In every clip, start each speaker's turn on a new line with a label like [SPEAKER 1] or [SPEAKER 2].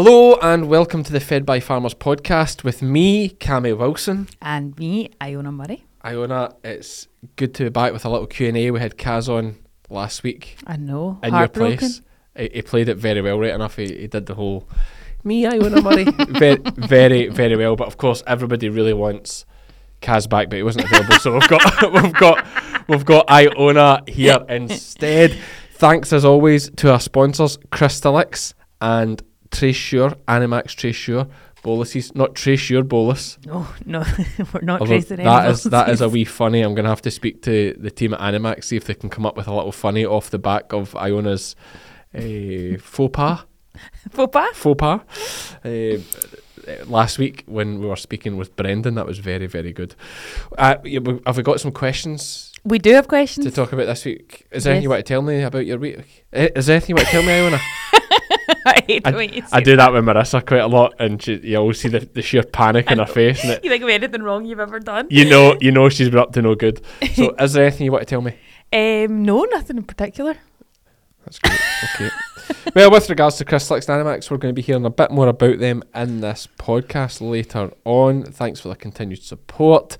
[SPEAKER 1] Hello and welcome to the Fed by Farmers podcast with me, Cammy Wilson.
[SPEAKER 2] And me, Iona Murray.
[SPEAKER 1] Iona, it's good to be back with a little Q&A. We had Kaz on last week
[SPEAKER 2] I know.
[SPEAKER 1] in your
[SPEAKER 2] heartbroken.
[SPEAKER 1] place. He, he played it very well, right enough. He, he did the whole me, Iona Murray. very, very, very well. But of course, everybody really wants Kaz back, but he wasn't available. so we've got, we've got, we've got Iona here instead. Thanks as always to our sponsors, Crystalyx and Tracesure, Animax Tracesure. Boluses, not Tracesure Bolus.
[SPEAKER 2] No, no, we're not
[SPEAKER 1] Although
[SPEAKER 2] tracing
[SPEAKER 1] that is that is a wee funny. I'm gonna have to speak to the team at Animax see if they can come up with a little funny off the back of Iona's uh, faux pas.
[SPEAKER 2] faux pas.
[SPEAKER 1] Faux pas. Uh, last week when we were speaking with Brendan, that was very very good. Uh, have we got some questions
[SPEAKER 2] We do have questions.
[SPEAKER 1] to talk about this week? Is there anything you want to tell me about your week? Eh, Is there anything you want to tell me, Iona?
[SPEAKER 2] I hate
[SPEAKER 1] I-
[SPEAKER 2] the you
[SPEAKER 1] I do that with Marissa quite a lot, and she, you always see the, the sheer panic in her face, and it,
[SPEAKER 2] You think of anything wrong you've ever done?
[SPEAKER 1] you know you know she's been up to no good. So, is there anything you want to tell me?
[SPEAKER 2] Um, no, nothing in particular.
[SPEAKER 1] That's great. Okay. well, with regards to Crystalyx Dynamics, we're going to be hearing a bit more about them in this podcast later on. Thanks for the continued support.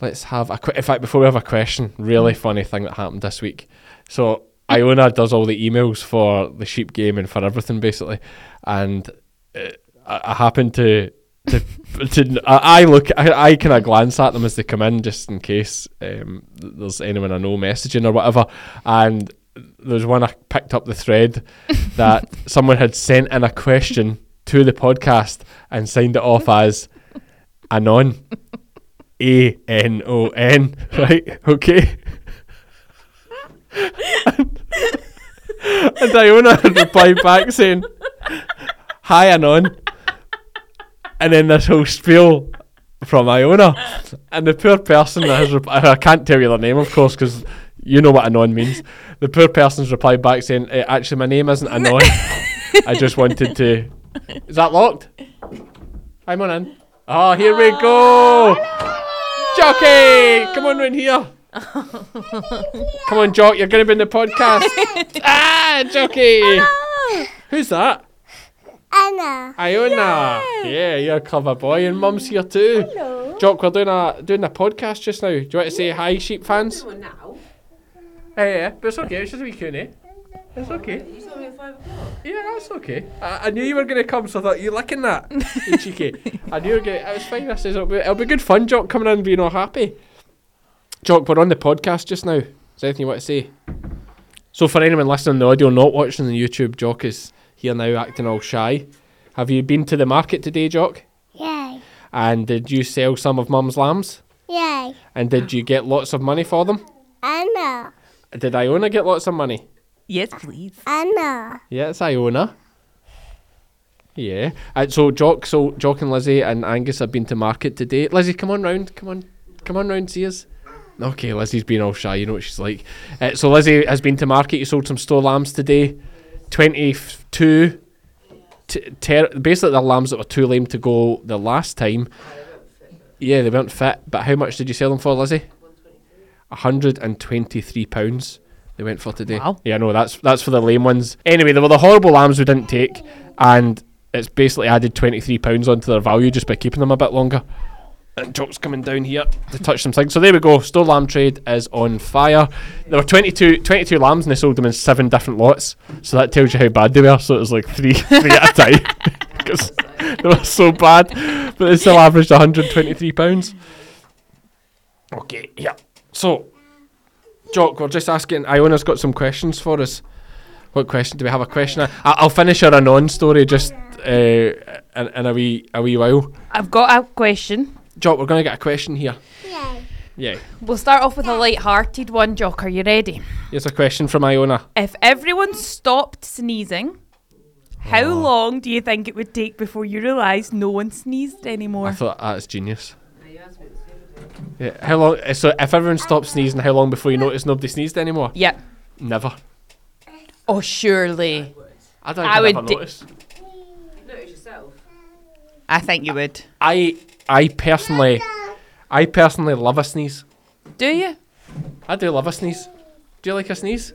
[SPEAKER 1] Let's have a quick. In fact, before we have a question, really funny thing that happened this week. So Iona does all the emails for the sheep game and for everything basically, and uh, I, I happened to. To, to I I look I, I kind of glance at them as they come in just in case um, there's anyone I know messaging or whatever. And there's one I picked up the thread that someone had sent in a question to the podcast and signed it off as anon. A n o n. Right okay and, and Iona had replied back saying hi anon. And then this whole spiel from Iona and the poor person that has rep- I can't tell you their name of course because you know what anon means. The poor person's replied back saying eh, actually my name isn't anon. I just wanted to is that locked? I'm on in oh here we go. Jockey come on in here come on Jock you're going to be in the podcast ah Jockey who's that
[SPEAKER 3] Anna.
[SPEAKER 1] Iona. Yeah, you're a clever boy, and Mum's here too.
[SPEAKER 3] Hello.
[SPEAKER 1] Jock, we're doing a doing a podcast just now. Do you want to say hi, sheep fans?
[SPEAKER 4] now.
[SPEAKER 1] Hey, yeah, but it's okay. It's just a wee Q&A. It's okay.
[SPEAKER 4] You told me at five o'clock.
[SPEAKER 1] Yeah, that's okay. I, I knew you were going to come, so I thought you're licking that, you cheeky. I knew you were going. It was fine. I says it'll be, it'll be good fun. Jock coming in and being all happy. Jock, we're on the podcast just now. Is there anything you want to say? So for anyone listening on the audio, not watching the YouTube, Jock is here now acting all shy. Have you been to the market today, Jock?
[SPEAKER 3] Yay.
[SPEAKER 1] And did you sell some of Mum's lambs?
[SPEAKER 3] Yay.
[SPEAKER 1] And did you get lots of money for them?
[SPEAKER 3] Anna.
[SPEAKER 1] Did Iona get lots of money?
[SPEAKER 2] Yes, please.
[SPEAKER 3] Anna.
[SPEAKER 1] Yeah, it's Iona. Yeah. Uh, so Jock, so Jock and Lizzie and Angus have been to market today. Lizzie, come on round. Come on, come on round. See us. Okay, Lizzie's been all shy. You know what she's like. Uh, so Lizzie has been to market. You sold some store lambs today. Twenty-two. T- ter- basically, the lambs that were too lame to go the last time. Yeah, they weren't fit. But how much did you sell them for, Lizzie? hundred and twenty-three pounds. They went for today.
[SPEAKER 2] Wow.
[SPEAKER 1] Yeah, no, that's that's for the lame ones. Anyway, they were the horrible lambs we didn't take, and it's basically added twenty-three pounds onto their value just by keeping them a bit longer. And Jock's coming down here to touch some things. So there we go. Store lamb trade is on fire. There were 22, 22 lambs and they sold them in seven different lots. So that tells you how bad they were. So it was like three, three at a time because they were so bad. But they still averaged one hundred twenty-three pounds. Okay, yeah. So, Jock, we're just asking. Iona's got some questions for us. What question do we have? A question. I, I'll finish our anon story just uh, in, in a wee a wee while.
[SPEAKER 2] I've got a question.
[SPEAKER 1] Jock, we're gonna get a question here.
[SPEAKER 3] Yay.
[SPEAKER 1] Yeah.
[SPEAKER 2] We'll start off with a light-hearted one, Jock. Are you ready?
[SPEAKER 1] Here's a question from Iona.
[SPEAKER 2] If everyone stopped sneezing, how
[SPEAKER 1] Oh.
[SPEAKER 2] long do you think it would take before you realised no one sneezed anymore?
[SPEAKER 1] I thought that's genius.
[SPEAKER 4] Now you asked me the same thing.
[SPEAKER 1] Yeah. How long? uh, So if everyone stopped sneezing, how long before you notice nobody sneezed anymore?
[SPEAKER 2] yeah.
[SPEAKER 1] Never.
[SPEAKER 2] Oh, surely.
[SPEAKER 1] I don't
[SPEAKER 2] I
[SPEAKER 1] I
[SPEAKER 2] would
[SPEAKER 1] ever
[SPEAKER 2] di-
[SPEAKER 1] notice.
[SPEAKER 4] Notice yourself.
[SPEAKER 2] I think you would.
[SPEAKER 1] I I personally I personally love a sneeze.
[SPEAKER 2] Do you?
[SPEAKER 1] I do love a sneeze. Do you like a sneeze?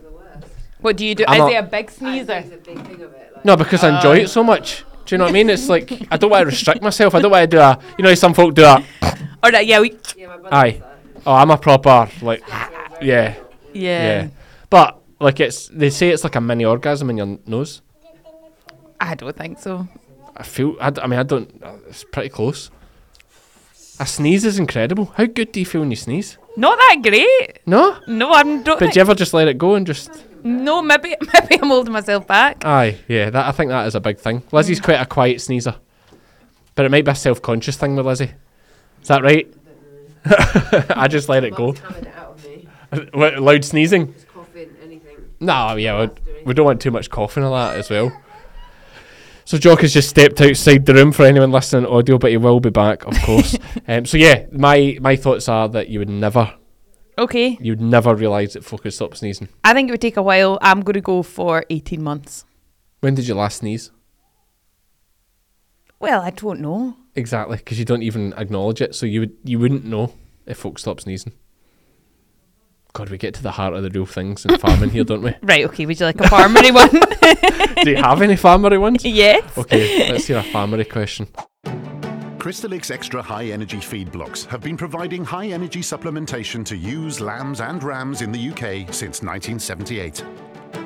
[SPEAKER 2] What do you do?
[SPEAKER 1] I'm
[SPEAKER 2] Is
[SPEAKER 1] not-
[SPEAKER 2] he a big
[SPEAKER 4] I
[SPEAKER 2] sneezer?
[SPEAKER 4] think it's a big thing of it. Like,
[SPEAKER 1] No, because I enjoy it so much. Do you know what I mean? It's like I don't want to restrict myself. I don't want to do a. You know, some folk do a.
[SPEAKER 2] All right, yeah, we,
[SPEAKER 4] Yeah, my
[SPEAKER 1] Aye. Oh, I'm a proper like. Yeah,
[SPEAKER 2] yeah.
[SPEAKER 1] yeah. But like it's they say it's like a mini orgasm in your nose.
[SPEAKER 2] I don't think so.
[SPEAKER 1] I feel. I, d- I mean, I don't. uh, It's pretty close. A sneeze is incredible. How good do you feel when you sneeze?
[SPEAKER 2] Not that great.
[SPEAKER 1] No.
[SPEAKER 2] No, I'm don't.
[SPEAKER 1] But do you ever just let it go and just?
[SPEAKER 2] no, maybe maybe I'm holding myself back.
[SPEAKER 1] Aye, yeah. That I think that is a big thing. Lizzie's mm. quite a quiet sneezer, but it might be a self-conscious thing with Lizzie. Is that right? I just let it go.
[SPEAKER 4] Mum's hammering it out of me.
[SPEAKER 1] What, loud sneezing?
[SPEAKER 4] Just coughing, anything.
[SPEAKER 1] No, yeah, we, we don't want too much coughing of that as well. So Jock has just stepped outside the room for anyone listening on audio, but he will be back, of course. um, so yeah, my my thoughts are that you would never,
[SPEAKER 2] Okay,
[SPEAKER 1] you would never realise that folk could stop sneezing.
[SPEAKER 2] I think it would take a while. I'm going to go for 18 months.
[SPEAKER 1] When did you last sneeze?
[SPEAKER 2] Well, I don't know.
[SPEAKER 1] Exactly, because you don't even acknowledge it, so you would you wouldn't know if folk stop sneezing. God, we get to the heart of the real things in farming here, don't we?
[SPEAKER 2] Right, okay, would you like a farmery one?
[SPEAKER 1] Do you have any farmery ones?
[SPEAKER 2] yes.
[SPEAKER 1] Okay, let's hear a farmery question.
[SPEAKER 5] Crystalyx Extra High Energy Feed Blocks have been providing high energy supplementation to ewes, lambs, and rams in the UK since 1978.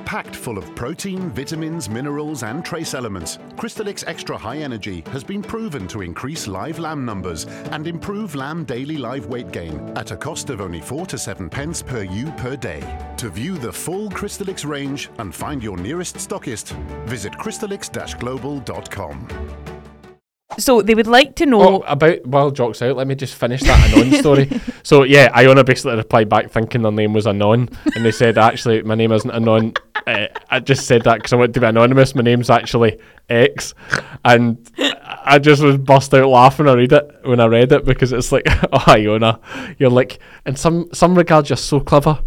[SPEAKER 5] Packed full of protein, vitamins, minerals, and trace elements, Crystalyx Extra High Energy has been proven to increase live lamb numbers and improve lamb daily live weight gain at a cost of only 4 to 7 pence per ewe per day. To view the full Crystalyx range and find your nearest stockist, visit crystalyx-global.com.
[SPEAKER 2] So they would like to
[SPEAKER 1] Oh,
[SPEAKER 2] know.
[SPEAKER 1] about while Jock's out, let me just finish that Anon story. So yeah, Iona basically replied back thinking their name was Anon, and they said actually my name isn't Anon. Uh, I just said that because I want to be anonymous. My name's actually X, and I just was bust out laughing. I read it when I read it because it's like, oh Iona, you're like in some some regards you're so clever,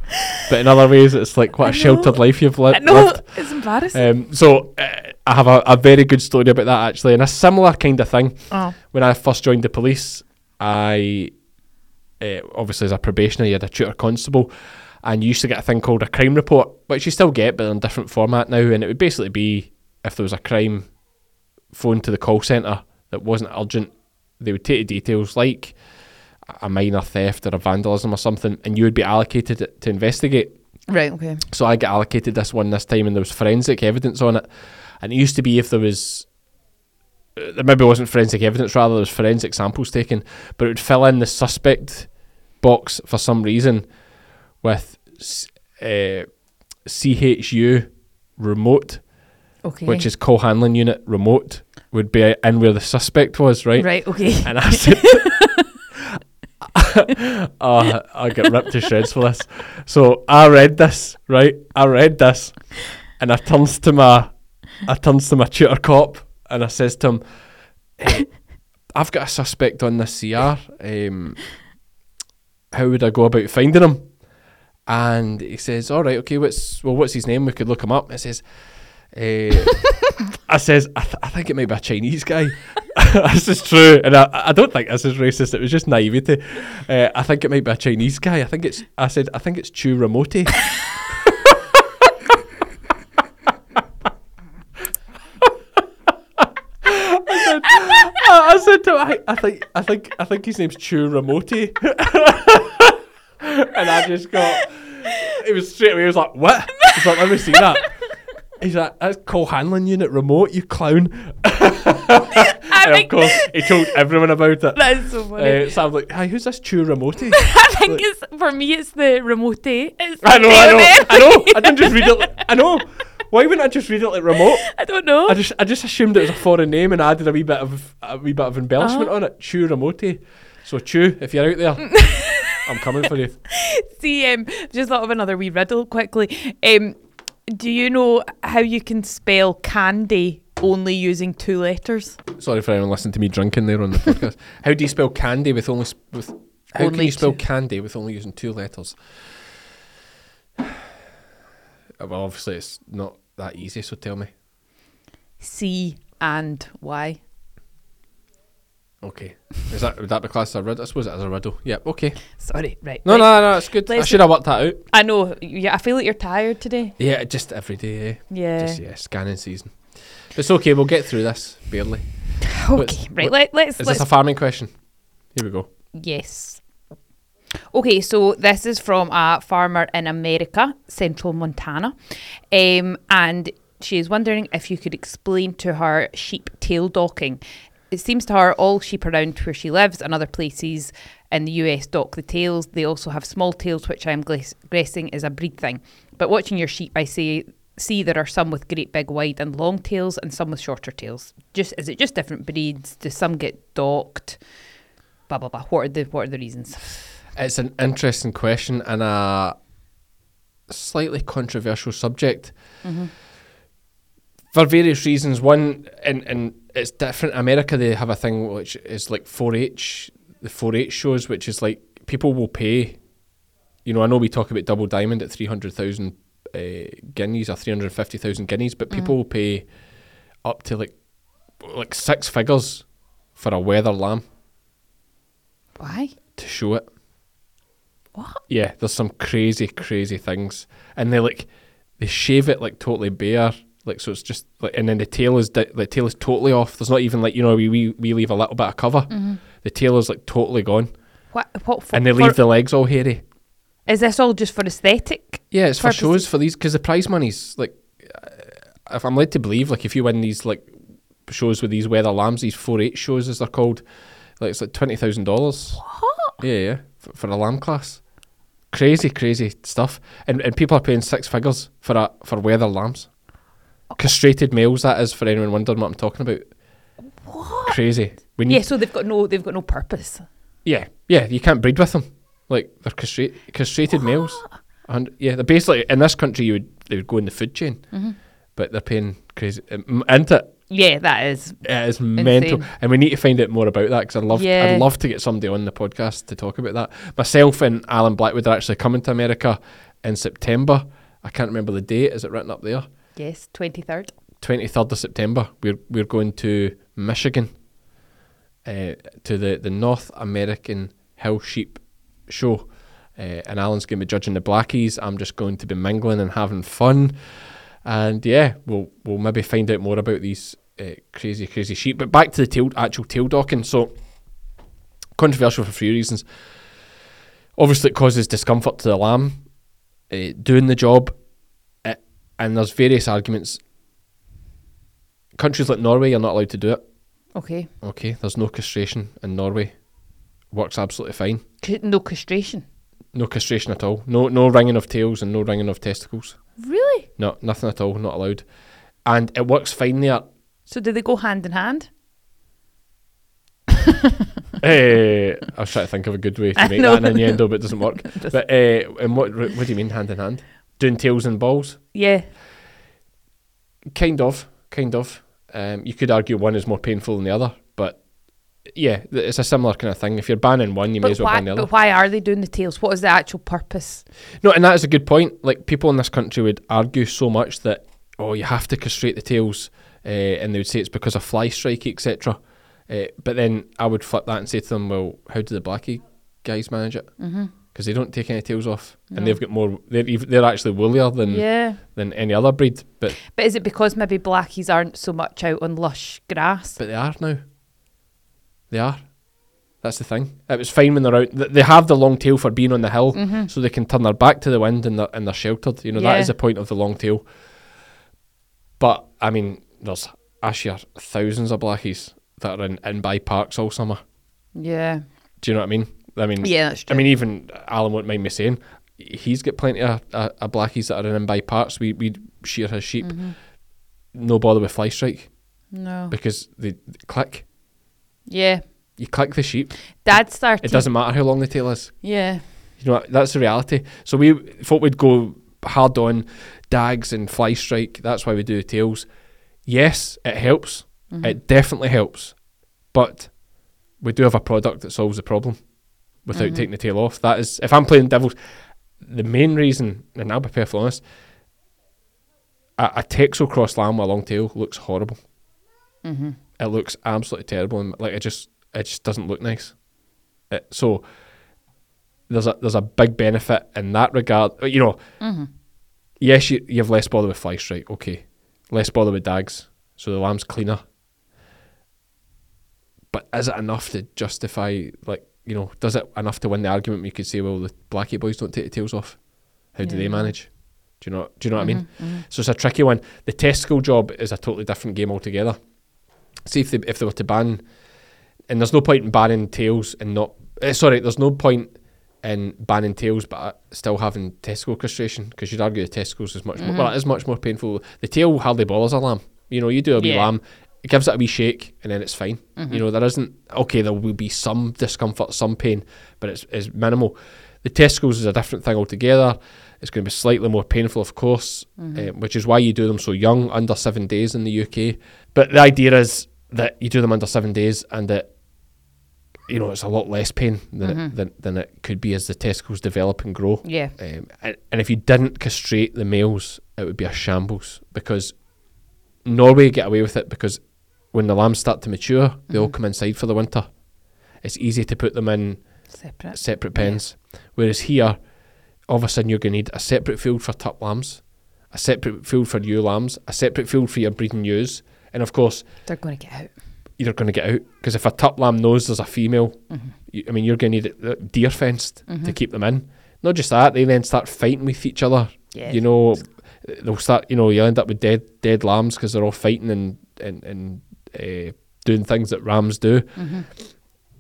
[SPEAKER 1] but in other ways it's like what a
[SPEAKER 2] know.
[SPEAKER 1] sheltered life you've li-
[SPEAKER 2] I know,
[SPEAKER 1] lived.
[SPEAKER 2] it's embarrassing.
[SPEAKER 1] Um, so uh, I have a, a very good story about that actually, and a similar kind of thing.
[SPEAKER 2] oh.
[SPEAKER 1] When I first joined the police, I uh, obviously as a probationer, you had a tutor constable, and you used to get a thing called a crime report, which you still get, but in a different format now. And it would basically be if there was a crime, phone to the call centre that wasn't urgent, they would take the details like a minor theft or a vandalism or something, and you would be allocated it to investigate.
[SPEAKER 2] Right, okay.
[SPEAKER 1] So I got allocated this one this time, and there was forensic evidence on it. And it used to be if there was, uh, there maybe wasn't forensic evidence, rather there was forensic samples taken, but it would fill in the suspect box for some reason with s- uh, CHU remote,
[SPEAKER 2] Okay.
[SPEAKER 1] which is call handling unit remote, would be in where the suspect was, right?
[SPEAKER 2] Right, okay.
[SPEAKER 1] And I said, oh, I get ripped to shreds for this. So I read this, right? I read this, and I turns to my, I turns to my tutor cop, and I says to him, "Eh, "I've got a suspect on this CR. Um, how would I go about finding him?" And he says, "All right, okay. What's well, what's his name? We could look him up." It says. Uh, I says, I, th- I think it might be a Chinese guy. this is true, and I, I don't think this is racist. It was just naivety. Uh, I think it might be a Chinese guy. I think it's. I said, I think it's Chu Ramote. I, I said to him, I, I think, I think, I think his name's Chu Ramote, and I just got. It was straight away. He was like, "What?" He's like, "Let me see that." He's like, "That's call handling unit remote, you clown." And of course, he told everyone about it.
[SPEAKER 2] that is so funny.
[SPEAKER 1] Uh, so I'm like, "Hi, who's this Chu remote?"
[SPEAKER 2] I think it's for me. It's the remote. It's
[SPEAKER 1] I know, I know. I know. I didn't just read it. Like, I know. Why wouldn't I just read it like remote?
[SPEAKER 2] I don't know.
[SPEAKER 1] I just, I just assumed it was a foreign name and added a wee bit of, a wee bit of embellishment
[SPEAKER 2] Uh-huh.
[SPEAKER 1] on it. Chu Ramote. So Chew, if you're out there, I'm coming for you.
[SPEAKER 2] See, um, just thought of another wee riddle quickly. Um, do you know how you can spell candy only using two letters?
[SPEAKER 1] Sorry for anyone listening to me drinking there on the podcast. How do you spell candy with only sp- with? How can you spell
[SPEAKER 2] two.
[SPEAKER 1] candy with only using two letters? Well, obviously it's not that easy. So tell me.
[SPEAKER 2] C and Y.
[SPEAKER 1] Okay, is that would that be classed as a riddle? I suppose it is a riddle. Yeah. Okay.
[SPEAKER 2] Sorry, right.
[SPEAKER 1] No, no, no. It's good. I
[SPEAKER 2] Let's-
[SPEAKER 1] should have worked that out.
[SPEAKER 2] I know. Yeah, I feel like you're tired today.
[SPEAKER 1] Yeah, just every day. Eh?
[SPEAKER 2] Yeah.
[SPEAKER 1] Just yeah, scanning season. It's okay. We'll get through this barely.
[SPEAKER 2] Okay, right. Let, let's
[SPEAKER 1] Is
[SPEAKER 2] let's
[SPEAKER 1] this a farming question? Here we go.
[SPEAKER 2] Yes. Okay, so this is from a farmer in America, central Montana. Um, and she is wondering if you could explain to her sheep tail docking. It seems to her all sheep around where she lives and other places in the US dock the tails. They also have small tails, which I'm guessing is a breed thing. But watching your sheep, I say see there are some with great big wide and long tails and some with shorter tails. Just is it just different breeds? Do some get docked? Blah blah blah. What are the what are the reasons?
[SPEAKER 1] It's an interesting question and a slightly controversial subject mm-hmm. for various reasons. One, and and it's different. America, they have a thing which is like 4-H, the 4-H shows, which is like people will pay. You know, I know we talk about Double Diamond at three hundred thousand uh, guineas or three hundred fifty thousand guineas, but people will pay up to like like six figures for a wether lamb
[SPEAKER 2] Why?
[SPEAKER 1] to show it.
[SPEAKER 2] What?
[SPEAKER 1] Yeah, there's some crazy, crazy things, and they like they shave it like totally bare, like so it's just like, and then the tail is di- the tail is totally off. There's not even like you know we we, we leave a little bit of cover. The tail is like totally gone,
[SPEAKER 2] What? What? For,
[SPEAKER 1] and they
[SPEAKER 2] for-
[SPEAKER 1] leave the legs all hairy.
[SPEAKER 2] Is this all just for aesthetic?
[SPEAKER 1] Yeah, it's for shows for these because the prize money's like, uh, if I'm led to believe, like if you win these like shows with these wether lambs, these 4-H shows as they're called, like it's like twenty thousand dollars.
[SPEAKER 2] What?
[SPEAKER 1] Yeah, yeah, for, for a lamb class. Crazy, crazy stuff, and and people are paying six figures for a for wether lambs, castrated males. That is for anyone wondering what I'm talking about.
[SPEAKER 2] What?
[SPEAKER 1] Crazy. We need,
[SPEAKER 2] Yeah. So they've got no they've got no purpose.
[SPEAKER 1] yeah, yeah. You can't breed with them. Like they're castrate, castrated males. And yeah, they're basically in this country you would they would go in the food chain,
[SPEAKER 2] Mm-hmm.
[SPEAKER 1] but they're paying crazy. Um, into it,
[SPEAKER 2] Yeah, that is.
[SPEAKER 1] it is mental, and we need to find out more about that because I'd love
[SPEAKER 2] Yeah.
[SPEAKER 1] I'd love to get somebody on the podcast to talk about that. Myself and Alan Blackwood are actually coming to America in September. I can't remember the date. Is it written up there?
[SPEAKER 2] Yes, twenty third.
[SPEAKER 1] Twenty third of September. We're we're going to Michigan, uh, to the the North American Hill Sheep Show, uh, and Alan's going to be judging the blackies. I'm just going to be mingling and having fun, and yeah, we'll we'll maybe find out more about these uh, crazy crazy sheep. But back to the tail actual tail docking. So controversial for few reasons. Obviously, it causes discomfort to the lamb uh, doing the job, and there's various arguments. Countries like Norway are not allowed to do it.
[SPEAKER 2] Okay.
[SPEAKER 1] Okay, there's no castration in Norway. Works absolutely fine.
[SPEAKER 2] No castration.
[SPEAKER 1] No castration at all. No no ringing of tails and no ringing of testicles.
[SPEAKER 2] Really?
[SPEAKER 1] No, nothing at all. Not allowed. And it works fine there.
[SPEAKER 2] So do they go hand in hand?
[SPEAKER 1] Eh, I was trying to think of a good way to
[SPEAKER 2] I
[SPEAKER 1] make
[SPEAKER 2] know.
[SPEAKER 1] that an innuendo, but it doesn't work.
[SPEAKER 2] Doesn't.
[SPEAKER 1] but uh, and what what do you mean hand in hand? Doing tails and balls?
[SPEAKER 2] Yeah.
[SPEAKER 1] Kind of, kind of. Um, you could argue one is more painful than the other, but yeah, th- it's a similar kind of thing. If you're banning one, you may as well
[SPEAKER 2] why,
[SPEAKER 1] ban the other.
[SPEAKER 2] but why are they doing the tails? What is the actual purpose?
[SPEAKER 1] No, and that is a good point. Like people in this country would argue so much that oh, you have to castrate the tails, uh, and they would say it's because of fly strike, etc. Uh, but then I would flip that and say to them, well, how do the blackie guys manage it? Because they don't take any tails off, and they've got more. They're they're actually woollier than
[SPEAKER 2] Yeah.
[SPEAKER 1] than any other breed, but
[SPEAKER 2] But is it because maybe blackies aren't so much out on lush grass?
[SPEAKER 1] but they are now. They are. That's the thing. It was fine when they're out. th- They have the long tail for being on the hill, mm-hmm. so they can turn their back to the wind and they're, and they're sheltered. You know that
[SPEAKER 2] Yeah.
[SPEAKER 1] is the point of the long tail. But I mean, there's actually thousands of blackies that are in, in by parks all summer.
[SPEAKER 2] Yeah.
[SPEAKER 1] Do you know what I mean? I mean,
[SPEAKER 2] Yeah, that's
[SPEAKER 1] I mean, even Alan won't mind me saying, he's got plenty of, of blackies that are in in by parts. We we shear his sheep,
[SPEAKER 2] Mm-hmm.
[SPEAKER 1] no bother with fly strike
[SPEAKER 2] no.
[SPEAKER 1] because they, they click.
[SPEAKER 2] Yeah.
[SPEAKER 1] You click the sheep.
[SPEAKER 2] Dad started.
[SPEAKER 1] It doesn't matter how long the tail is.
[SPEAKER 2] Yeah.
[SPEAKER 1] You know that's the reality. So we thought we'd go hard on dags and fly strike. That's why we do tails. Yes, it helps. It definitely helps. But we do have a product that solves the problem without taking the tail off. That is, if I'm playing devils, the main reason, and I'll be perfectly honest, a, a Texel cross lamb with a long tail looks horrible.
[SPEAKER 2] Mm-hmm.
[SPEAKER 1] It looks absolutely terrible, and like it just, it just doesn't look nice. It, so there's a there's a big benefit in that regard. You know,
[SPEAKER 2] Mm-hmm.
[SPEAKER 1] yes, you you have less bother with fly strike. Okay, less bother with dags. so the lamb's cleaner. But is it enough to justify, like, you know, does it enough to win the argument? You could say, well, the Blackie boys don't take the tails off. How do they manage? Do you know? Do you know what I mean?
[SPEAKER 2] Mhm,
[SPEAKER 1] So it's a tricky one. The testicle job is a totally different game altogether. See if they if they were to ban, and there's no point in banning tails and not. eh, sorry, there's no point in banning tails, but uh, still having testicle castration because you'd argue the testicles is much more. Well, it is much more painful. The tail hardly bothers a lamb. You know, you do a wee
[SPEAKER 2] Yeah.
[SPEAKER 1] lamb, it gives it a wee shake, and then it's fine.
[SPEAKER 2] Mm-hmm.
[SPEAKER 1] You know, there isn't okay. There will be some discomfort, some pain, but it's it's minimal. The testicles is a different thing altogether. It's going to be slightly more painful, of course,
[SPEAKER 2] Mm-hmm.
[SPEAKER 1] uh, which is why you do them so young, under seven days in the UK. But the idea is that you do them under seven days, and that you know it's a lot less pain than
[SPEAKER 2] Mm-hmm.
[SPEAKER 1] it, than, than it could be as the testicles develop and grow.
[SPEAKER 2] Yeah.
[SPEAKER 1] Um, and, and if you didn't castrate the males, it would be a shambles because Norway get away with it because when the lambs start to mature, they all mm-hmm. come inside for the winter. It's easy to put them in
[SPEAKER 2] Separate.
[SPEAKER 1] separate pens. Whereas here, all of a sudden, you're going to need a separate field for tup lambs, a separate field for ewe lambs, a separate field for your breeding ewes, and of course,
[SPEAKER 2] They're going to get out.
[SPEAKER 1] you're going to get out because if a tup lamb knows there's a female, mm-hmm. you, I mean, you're going to need it uh, deer fenced to mm-hmm. keep them in. Not just that, they then start fighting with each other.
[SPEAKER 2] Yeah.
[SPEAKER 1] You know, they'll start. You know, you end up with dead dead lambs because they're all fighting and and and uh, doing things that rams do.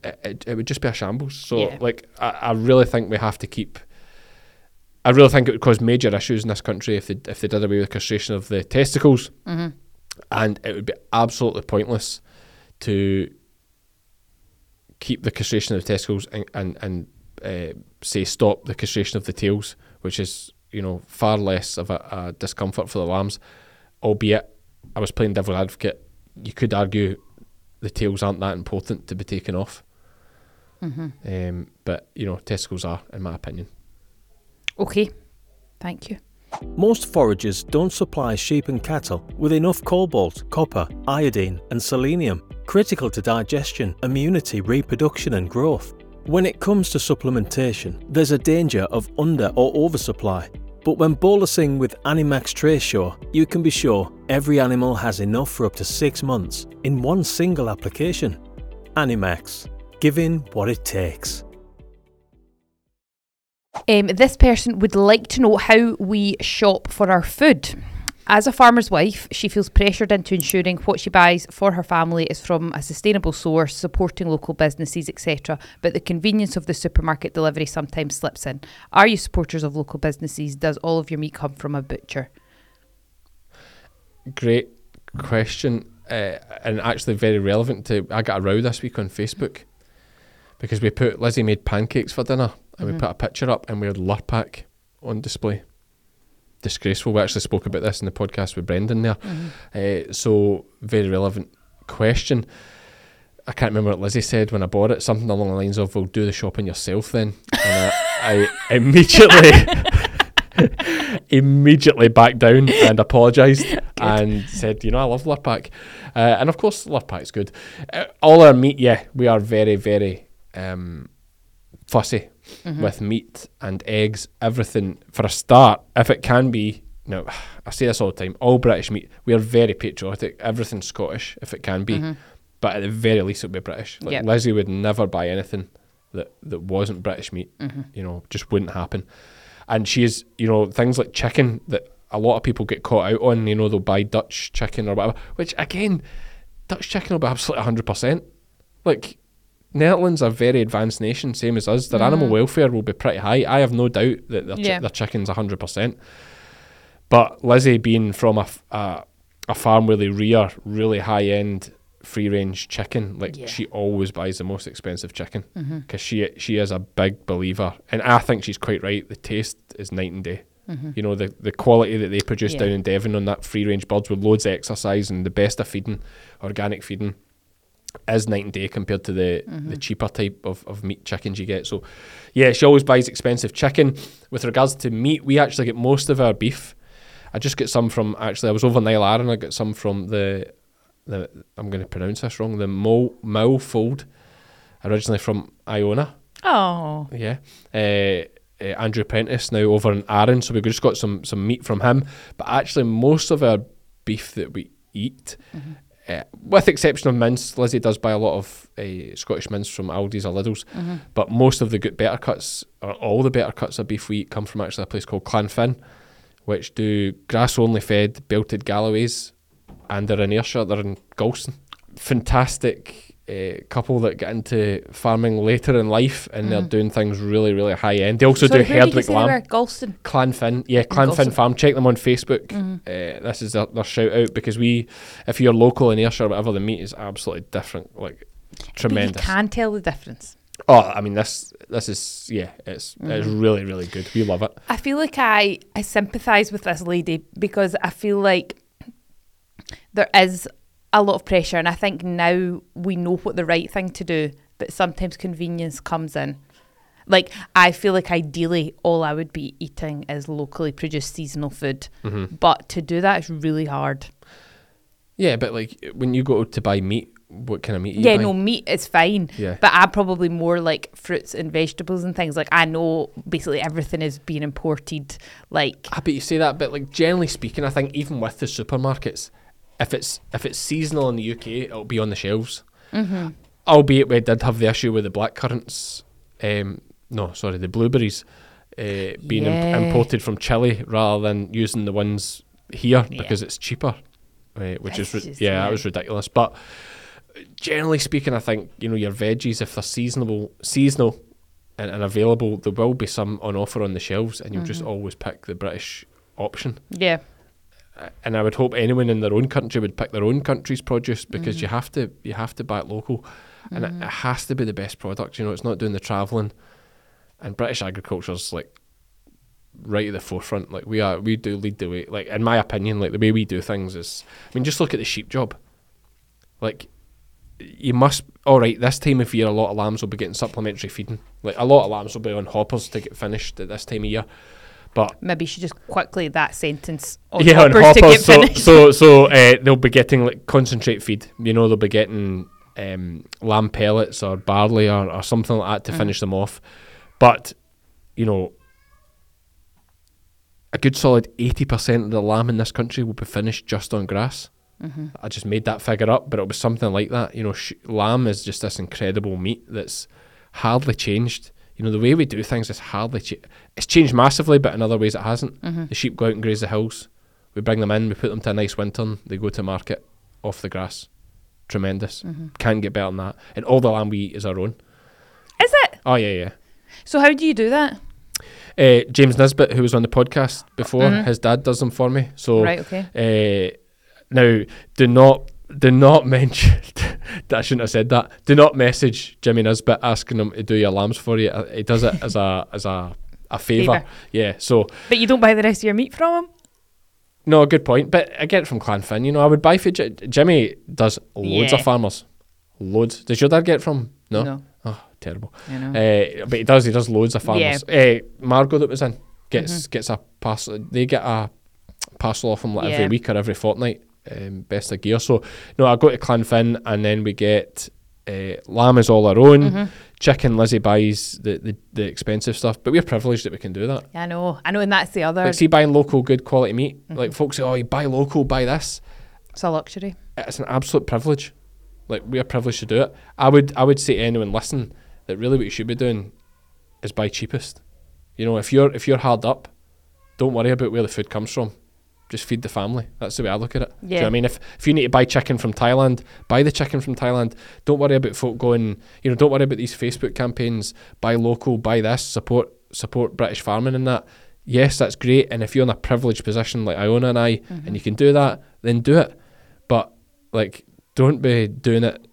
[SPEAKER 1] It, it, it would just be a shambles. So,
[SPEAKER 2] Yeah.
[SPEAKER 1] like, I, I really think we have to keep. I really think it would cause major issues in this country if they if they did away with castration of the testicles, and it would be absolutely pointless to keep the castration of the testicles and and, and uh, say stop the castration of the tails, which is you know far less of a, a discomfort for the lambs. Albeit, I was playing devil's advocate. You could argue the tails aren't that important to be taken off. Um, but you know, testicles are, in my opinion.
[SPEAKER 2] Okay. Thank you.
[SPEAKER 6] Most foragers don't supply sheep and cattle with enough cobalt, copper, iodine, and selenium, critical to digestion, immunity, reproduction, and growth. When it comes to supplementation, there's a danger of under or oversupply. But when bolusing with Animax Tracesure, you can be sure every animal has enough for up to six months in one single application. Animax, giving what it takes.
[SPEAKER 2] Um, this person would like to know how we shop for our food. As a farmer's wife, she feels pressured into ensuring what she buys for her family is from a sustainable source, supporting local businesses, etc. But the convenience of the supermarket delivery sometimes slips in. Are you supporters of local businesses? Does all of your meat come from a butcher?
[SPEAKER 1] Great question, uh, and actually very relevant to. I got a row this week on Facebook because we put Lizzie made pancakes for dinner, and we put a picture up, and we had Lurpak on display. Disgraceful. We actually spoke about this in the podcast with Brendan there. Uh, so very relevant question. I can't remember what Lizzie said when I bought it. Something along the lines of, "Well, do the shopping yourself then." And I, I immediately, immediately backed down and apologised and said, "You know, I love Lurpak," uh, and of course, Lurpak's good. Uh, all our meat, yeah, we are very, very um, fussy with meat and eggs, everything. For a start, if it can be, no, I say this all the time. All British meat, we are very patriotic. Everything's Scottish if it can be, mm-hmm. but at the very least, it'll be British. Like
[SPEAKER 2] Yep.
[SPEAKER 1] Lizzie would never buy anything that that wasn't British meat. Mm-hmm. You know, just wouldn't happen. And she is, you know, things like chicken that a lot of people get caught out on. You know, they'll buy Dutch chicken or whatever. Which again, Dutch chicken will be absolutely hundred percent. Like Netherlands are a very advanced nation, same as us. Their mm. animal welfare will be pretty high. I have no doubt that their, chi-
[SPEAKER 2] Yeah.
[SPEAKER 1] their chicken's hundred percent. But Lizzie being from a, f- a a farm where they rear really high end free range chicken, like
[SPEAKER 2] Yeah.
[SPEAKER 1] she always buys the most expensive chicken mm-hmm. because she she is a big believer, and I think she's quite right. The taste is night and day. Mm-hmm. You know the the quality that they produce
[SPEAKER 2] Yeah.
[SPEAKER 1] down in Devon on that free range birds with loads of exercise and the best of feeding, organic feeding is night and day compared to the, the cheaper type of, of meat chickens you get. So, yeah, she always buys expensive chicken. With regards to meat, we actually get most of our beef. I just get some from actually. I was over in Isle Arran. I got some from the the I'm going to pronounce this wrong. The Mo Fold, originally from Iona.
[SPEAKER 2] Oh,
[SPEAKER 1] Yeah. Uh, uh, Andrew Prentice now over in Arran, so we just got some some meat from him. But actually, most of our beef that we eat. Uh, with exception of mince, Lizzie does buy a lot of uh, Scottish mince from Aldi's or Lidl's, but most of the good better cuts, or all the better cuts of beef we eat, come from actually a place called Clanfin, which do grass only fed belted Galloways, and they're in Ayrshire, they're in Galston. Fantastic uh, couple that get into farming later in life, and they're doing things really, really high end. They also
[SPEAKER 2] Sorry,
[SPEAKER 1] do
[SPEAKER 2] where did you
[SPEAKER 1] Herdwick lamb.
[SPEAKER 2] Galston.
[SPEAKER 1] Clanfin, yeah, Clanfin. Farm. Check them on Facebook. Uh, this is their, their shout out because we, if you're local in Ayrshire or whatever, the meat is absolutely different, like tremendous.
[SPEAKER 2] But you can tell the difference.
[SPEAKER 1] Oh, I mean this, this is yeah, it's it's really really good. We love it.
[SPEAKER 2] I feel like I I sympathise with this lady because I feel like there is a lot of pressure, and I think now we know what the right thing to do, but sometimes convenience comes in. Like I feel like ideally all I would be eating is locally produced seasonal food, but to do that is really hard.
[SPEAKER 1] Yeah, but like when you go to buy meat, what kind of meat? Are
[SPEAKER 2] Yeah,
[SPEAKER 1] buying?
[SPEAKER 2] no, meat is fine.
[SPEAKER 1] Yeah.
[SPEAKER 2] But I'm probably more like fruits and vegetables and things. Like I know basically everything is being imported. Like
[SPEAKER 1] Ah, but you say that, but like generally speaking, I think even with the supermarkets, if it's if it's seasonal in the UK, it'll be on the shelves. Mm-hmm. Albeit we did have the issue with the black currants. Um, no, sorry, the blueberries uh, being imp- imported from Chile rather than using the ones here because it's cheaper, uh, which is ri- yeah,
[SPEAKER 2] yeah.
[SPEAKER 1] that was ridiculous. But generally speaking, I think you know your veggies if they're seasonable, seasonal and, and available, there will be some on offer on the shelves, and you'll just
[SPEAKER 2] Mm-hmm.
[SPEAKER 1] always pick the British option.
[SPEAKER 2] yeah,
[SPEAKER 1] And I would hope anyone in their own country would pick their own country's produce because
[SPEAKER 2] Mm-hmm.
[SPEAKER 1] you have to you have to buy it local, and it, it has to be the best product. You know, it's not doing the travelling, and British agriculture's like right at the forefront. Like we are, we do lead the way. Like in my opinion, like the way we do things is, I mean, just look at the sheep job. Like you must. All right, this time of year, a lot of lambs will be getting supplementary feeding. Like a lot of lambs will be on hoppers to get finished at this time of year, but
[SPEAKER 2] maybe she just quickly that sentence on
[SPEAKER 1] yeah, on
[SPEAKER 2] hoppers to get.
[SPEAKER 1] So,
[SPEAKER 2] finished.
[SPEAKER 1] so, so uh, they'll be getting like concentrate feed. You know, they'll be getting um, lamb pellets or barley or, or something like that to finish them off. But you know, a good solid eighty percent of the lamb in this country will be finished just on grass. I just made that figure up, but it was something like that. You know, sh- lamb is just this incredible meat that's hardly changed. You know, the way we do things is hardly cha- it's changed massively, but in other ways it hasn't. The sheep go out and graze the hills. We bring them in, we put them to a nice winter, they go to market off the grass. Tremendous. Can't get better than that. And all the lamb we eat is our own.
[SPEAKER 2] Is it?
[SPEAKER 1] Oh yeah, yeah.
[SPEAKER 2] So how do you do that?
[SPEAKER 1] Uh, James Nisbet, who was on the podcast before, his dad does them for me. So
[SPEAKER 2] Right, okay.
[SPEAKER 1] Uh, now, do not do not mention. that I shouldn't have said that. Do not message Jimmy Nisbet asking him to do your lambs for you. He does it as a as a a favour.
[SPEAKER 2] Favour.
[SPEAKER 1] Yeah. So
[SPEAKER 2] But you don't buy the rest of your meat from him?
[SPEAKER 1] no, good point. But I get it from Clanfin. You know, I would buy for J- Jimmy. Does loads
[SPEAKER 2] Yeah.
[SPEAKER 1] of farmers. Loads. Does your dad get from? No.
[SPEAKER 2] No.
[SPEAKER 1] Oh, terrible.
[SPEAKER 2] I know.
[SPEAKER 1] Uh, but he does. He does loads of farmers. Uh, Margot that was in gets
[SPEAKER 2] Mm-hmm.
[SPEAKER 1] gets a parcel. They get a parcel off him like every week or every fortnight. Um, best of gear. So no, I go to Clanfin and then we get uh, lamb is all our own.
[SPEAKER 2] Mm-hmm.
[SPEAKER 1] Chicken Lizzie buys the, the the expensive stuff, but we're privileged that we can do that.
[SPEAKER 2] I know. I know, and that's the other.
[SPEAKER 1] Like, see, buying local, good quality meat.
[SPEAKER 2] Mm-hmm.
[SPEAKER 1] Like folks say, oh, you buy local, buy this.
[SPEAKER 2] It's a luxury.
[SPEAKER 1] It's an absolute privilege. Like we are privileged to do it. I would I would say to anyone listen that really what you should be doing is buy cheapest. You know, if you're if you're hard up, don't worry about where the food comes from. Just feed the family. That's the way I look at it. Do you know what I mean? If if you need to buy chicken from Thailand, buy the chicken from Thailand. Don't worry about folk going. You know, don't worry about these Facebook campaigns. Buy local. Buy this. Support support British farming and that. Yes, that's great. And if you're in a privileged position like Iona and I,
[SPEAKER 2] Mm-hmm.
[SPEAKER 1] and you can do that, then do it. But like, don't be doing it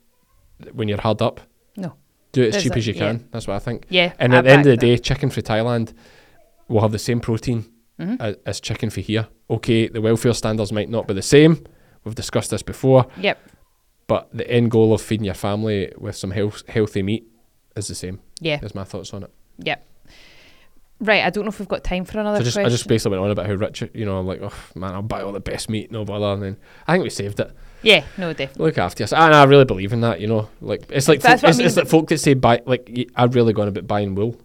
[SPEAKER 1] when you're hard up.
[SPEAKER 2] No.
[SPEAKER 1] Do it as
[SPEAKER 2] There's
[SPEAKER 1] cheap
[SPEAKER 2] a-
[SPEAKER 1] as you
[SPEAKER 2] yeah.
[SPEAKER 1] can. That's what I think.
[SPEAKER 2] Yeah.
[SPEAKER 1] And
[SPEAKER 2] I
[SPEAKER 1] at the end of the
[SPEAKER 2] that.
[SPEAKER 1] day, chicken from Thailand will have the same protein
[SPEAKER 2] Mm-hmm.
[SPEAKER 1] as, as chicken for here. Okay, the welfare standards might not be the same. We've discussed this before,
[SPEAKER 2] Yep.
[SPEAKER 1] but the end goal of feeding your family with some health, healthy meat is the same.
[SPEAKER 2] Yeah.
[SPEAKER 1] Is my thoughts on it.
[SPEAKER 2] Yep. Right. I don't know if we've got time for another
[SPEAKER 1] So I just, I
[SPEAKER 2] question.
[SPEAKER 1] just basically went on about how rich, you know, I'm like, oh man, I'll buy all the best meat, no bother. And then I think we saved it.
[SPEAKER 2] yeah. No, definitely.
[SPEAKER 1] Look after yourself. And I really believe in that, you know. Like it's like
[SPEAKER 2] That's
[SPEAKER 1] folk,
[SPEAKER 2] what I
[SPEAKER 1] it's, it's like folk that say buy like y- I've really gone about buying wool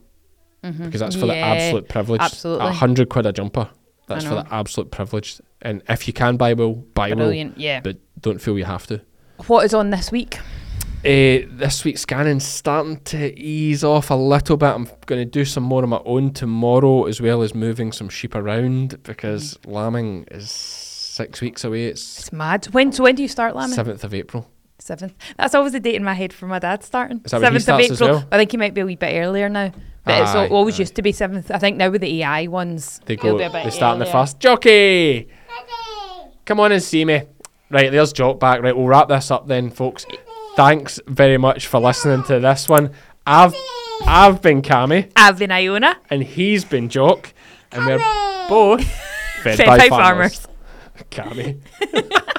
[SPEAKER 1] because that's for the
[SPEAKER 2] Mm-hmm.
[SPEAKER 1] Absolute privilege.
[SPEAKER 2] absolutely.
[SPEAKER 1] a hundred quid a jumper. That's for the absolute privilege. And if you can buy wool, buy.
[SPEAKER 2] Brilliant. Yeah.
[SPEAKER 1] But don't feel you have to.
[SPEAKER 2] What is on this week?
[SPEAKER 1] Uh, this week's scanning's starting to ease off a little bit. I'm going to do some more on my own tomorrow, as well as moving some sheep around because lambing is six weeks away. It's
[SPEAKER 2] It's mad. When so when do you start lambing?
[SPEAKER 1] seventh of April.
[SPEAKER 2] Seventh. That's always a date in my head for my dad starting.
[SPEAKER 1] Is that when he
[SPEAKER 2] Seventh of April.
[SPEAKER 1] well?
[SPEAKER 2] I think he might be a wee bit earlier now. But it's
[SPEAKER 1] Aye,
[SPEAKER 2] always
[SPEAKER 1] aye.
[SPEAKER 2] used to be seventh. I think now with the AI ones,
[SPEAKER 1] They
[SPEAKER 2] he'll
[SPEAKER 1] go.
[SPEAKER 2] be a bit
[SPEAKER 1] They start in the
[SPEAKER 2] earlier.
[SPEAKER 1] first. Jockey, come on and see me. Right, there's Jock back. Right, we'll wrap this up then, folks. Thanks very much for listening to this one. I've I've been Cammy
[SPEAKER 2] I've been Iona.
[SPEAKER 1] and he's been Jock, and we're both fed,
[SPEAKER 2] Fed
[SPEAKER 1] by,
[SPEAKER 2] by
[SPEAKER 1] farmers.
[SPEAKER 2] farmers.
[SPEAKER 1] Cammy.